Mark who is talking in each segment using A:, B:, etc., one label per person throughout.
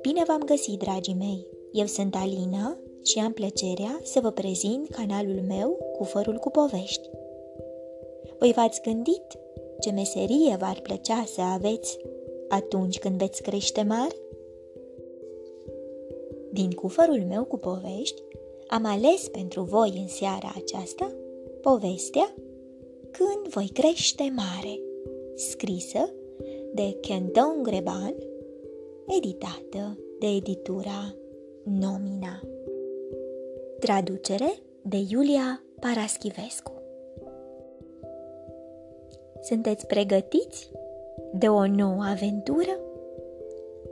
A: Bine v-am găsit, dragii mei! Eu sunt Alina și am plăcerea să vă prezint canalul meu cu fărul cu povești. Voi v-ați gândit ce meserie v-ar plăcea să aveți atunci când veți crește mari? Din cufărul meu cu povești, am ales pentru voi în seara aceasta povestea Când voi crește mare, scrisă de Kenton Greban, editată de editura Nomina. Traducere de Iulia Paraschivescu. Sunteți pregătiți de o nouă aventură?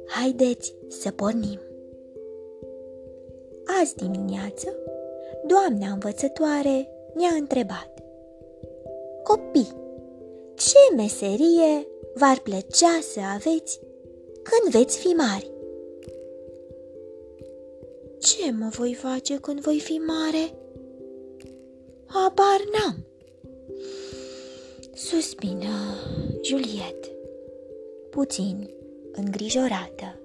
A: Haideți să pornim! Azi dimineață, doamna învățătoare ne-a întrebat Copii, ce meserie v-ar plăcea să aveți când veți fi mari? Ce mă voi face când voi fi mare? Habar n-am. Suspină Juliet, puțin îngrijorată.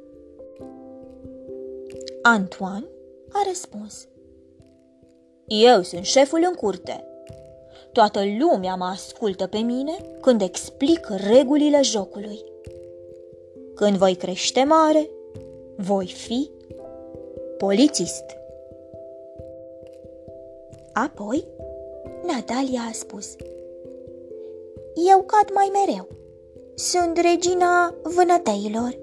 A: Antoine a răspuns. Eu sunt șeful în curte. Toată lumea mă ascultă pe mine când explic regulile jocului. Când voi crește mare, voi fi polițist. Apoi, Natalia a spus Eu cad mai mereu. Sunt regina vânătăilor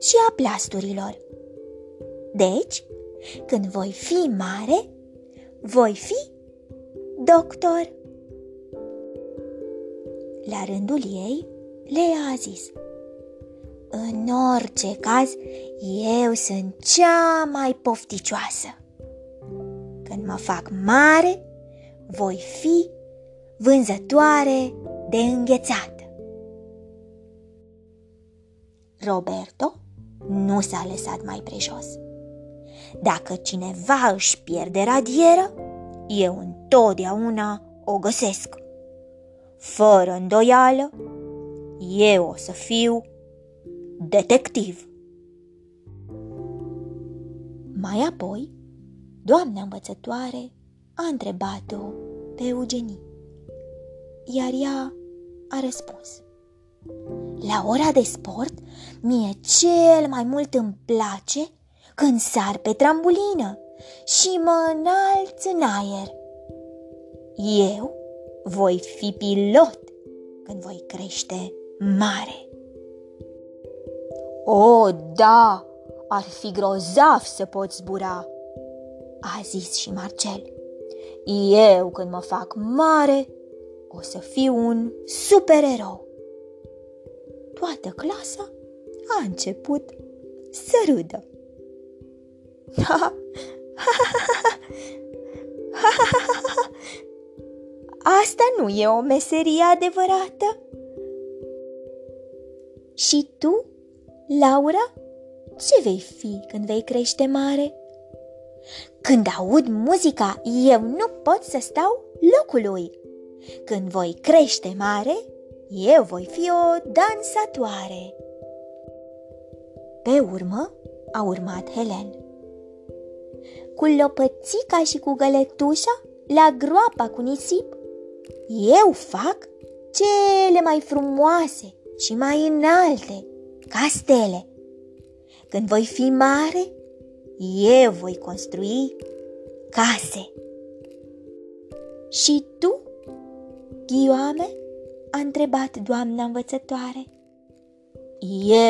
A: și a plasturilor. Deci, când voi fi mare, voi fi doctor. La rândul ei, Lea a zis În orice caz, eu sunt cea mai pofticioasă. Când mă fac mare, voi fi vânzătoare de înghețată. Roberto nu s-a lăsat mai prejos. Dacă cineva își pierde radieră, eu întotdeauna o găsesc. Fără îndoială, eu o să fiu detectiv. Mai apoi, doamna învățătoare a întrebat-o pe Eugenie, iar ea a răspuns. La ora de sport, mie cel mai mult îmi place când sar pe trambulină și mă înalț în aer. Eu voi fi pilot când voi crește mare. O, da, ar fi grozav să poți zbura, a zis și Marcel. Eu, când mă fac mare, o să fiu un supererou. Toată clasa a început să râdă. Asta nu e o meserie adevărată? Și tu, Laura, ce vei fi când vei crește mare? Când aud muzica, eu nu pot să stau locului. Când voi crește mare, eu voi fi o dansatoare. Pe urmă a urmat Helen cu lopățica și cu găletușa la groapa cu nisip. Eu fac cele mai frumoase și mai înalte castele. Când voi fi mare, eu voi construi case. Și tu, Ghioame? a întrebat doamna învățătoare.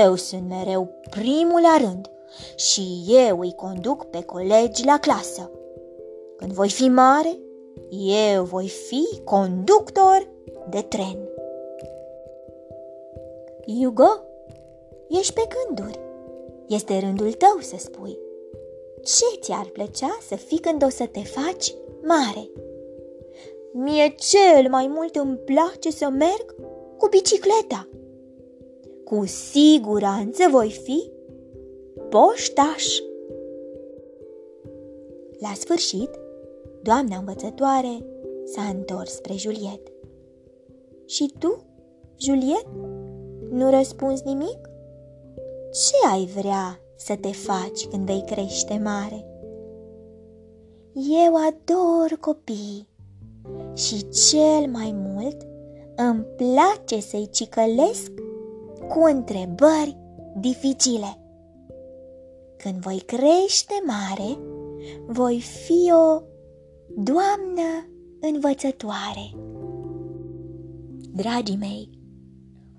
A: Eu sunt mereu primul la rând și eu îi conduc pe colegi la clasă. Când voi fi mare, eu voi fi conductor de tren. Hugo, ești pe gânduri. Este rândul tău să spui. Ce ți-ar plăcea să fii când o să te faci mare? Mie cel mai mult îmi place să merg cu bicicleta. Cu siguranță voi fi poștaș. La sfârșit, doamna învățătoare s-a întors spre Juliet. Și tu, Juliet? Nu răspunzi nimic? Ce ai vrea să te faci când vei crește mare? Eu ador copii și cel mai mult îmi place să-i cicălesc cu întrebări dificile. Când voi crește mare, voi fi o doamnă învățătoare. Dragii mei,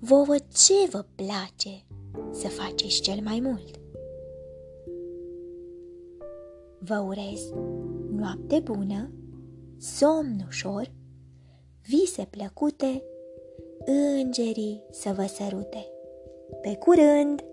A: vouă ce vă place să faceți cel mai mult? Vă urez noapte bună, somn ușor, vise plăcute, îngerii să vă sărute. Pe curând!